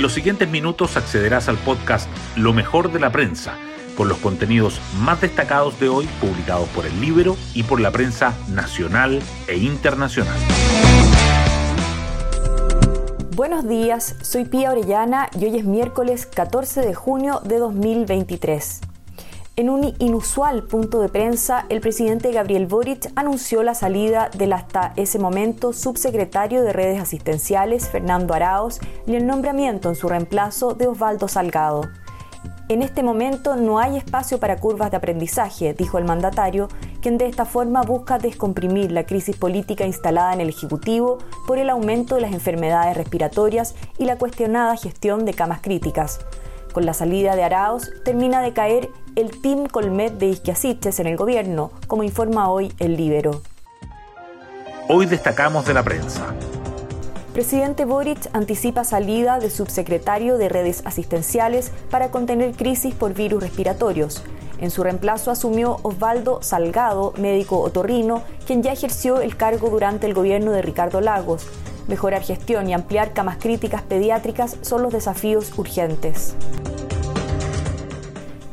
En los siguientes minutos accederás al podcast Lo mejor de la prensa, con los contenidos más destacados de hoy publicados por el Libro y por la prensa nacional e internacional. Buenos días, soy Pía Orellana y hoy es miércoles 14 de junio de 2023. En un inusual punto de prensa, el presidente Gabriel Boric anunció la salida del hasta ese momento subsecretario de redes asistenciales, Fernando Araos, y el nombramiento en su reemplazo de Osvaldo Salgado. En este momento no hay espacio para curvas de aprendizaje, dijo el mandatario, quien de esta forma busca descomprimir la crisis política instalada en el Ejecutivo por el aumento de las enfermedades respiratorias y la cuestionada gestión de camas críticas. Con la salida de Araos, termina de caer el Team Colmet de Isquiasiches en el gobierno, como informa hoy el Libero. Hoy destacamos de la prensa. Presidente Boric anticipa salida de subsecretario de redes asistenciales para contener crisis por virus respiratorios. En su reemplazo asumió Osvaldo Salgado, médico otorrino, quien ya ejerció el cargo durante el gobierno de Ricardo Lagos. Mejorar gestión y ampliar camas críticas pediátricas son los desafíos urgentes.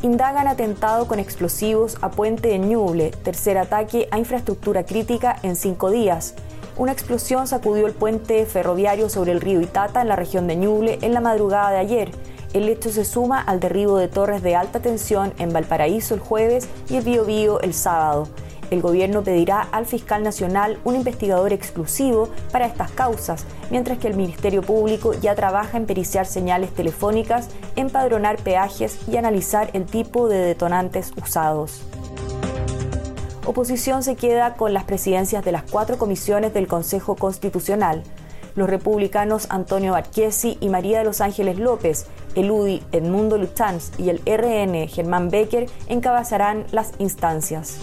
Indagan atentado con explosivos a puente de Ñuble, tercer ataque a infraestructura crítica en cinco días. Una explosión sacudió el puente ferroviario sobre el río Itata en la región de Ñuble en la madrugada de ayer. El hecho se suma al derribo de torres de alta tensión en Valparaíso el jueves y el Biobío el sábado el gobierno pedirá al fiscal nacional un investigador exclusivo para estas causas, mientras que el Ministerio Público ya trabaja en periciar señales telefónicas, empadronar peajes y analizar el tipo de detonantes usados. Oposición se queda con las presidencias de las cuatro comisiones del Consejo Constitucional. Los republicanos Antonio Barquesi y María de los Ángeles López, el UDI Edmundo Luchans y el RN Germán Becker encabezarán las instancias.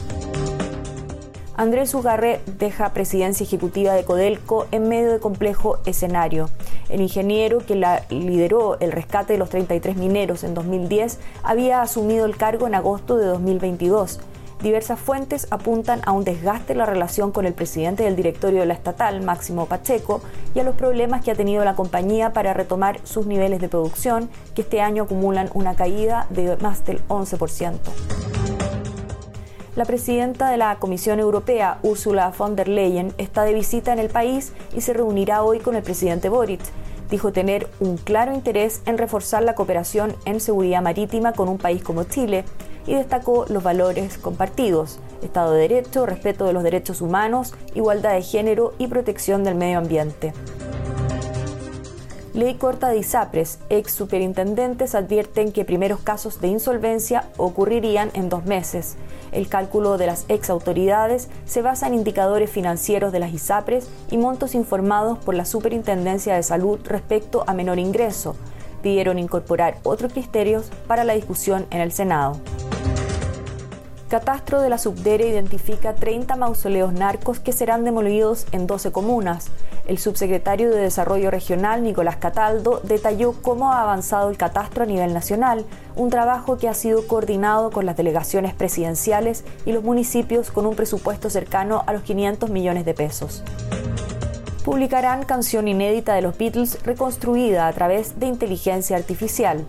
Andrés Ugarre deja presidencia ejecutiva de Codelco en medio de complejo escenario. El ingeniero que lideró el rescate de los 33 mineros en 2010 había asumido el cargo en agosto de 2022. Diversas fuentes apuntan a un desgaste en la relación con el presidente del directorio de la estatal, Máximo Pacheco, y a los problemas que ha tenido la compañía para retomar sus niveles de producción, que este año acumulan una caída de más del 11% la presidenta de la Comisión Europea, Ursula von der Leyen, está de visita en el país y se reunirá hoy con el presidente Boric. Dijo tener un claro interés en reforzar la cooperación en seguridad marítima con un país como Chile y destacó los valores compartidos, Estado de Derecho, respeto de los derechos humanos, igualdad de género y protección del medio ambiente. Ley corta de ISAPRES, ex superintendentes advierten que primeros casos de insolvencia ocurrirían en dos meses. El cálculo de las ex autoridades se basa en indicadores financieros de las ISAPRES y montos informados por la Superintendencia de Salud respecto a menor ingreso. Pidieron incorporar otros criterios para la discusión en el Senado. Catastro de la Subdere identifica 30 mausoleos narcos que serán demolidos en 12 comunas. El subsecretario de Desarrollo Regional, Nicolás Cataldo, detalló cómo ha avanzado el catastro a nivel nacional, un trabajo que ha sido coordinado con las delegaciones presidenciales y los municipios con un presupuesto cercano a los 500 millones de pesos publicarán canción inédita de los Beatles reconstruida a través de inteligencia artificial.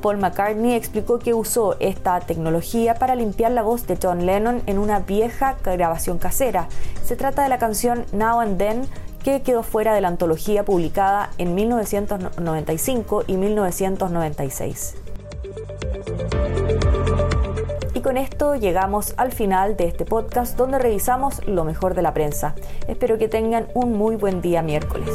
Paul McCartney explicó que usó esta tecnología para limpiar la voz de John Lennon en una vieja grabación casera. Se trata de la canción Now and Then que quedó fuera de la antología publicada en 1995 y 1996. Y con esto llegamos al final de este podcast donde revisamos lo mejor de la prensa. Espero que tengan un muy buen día miércoles.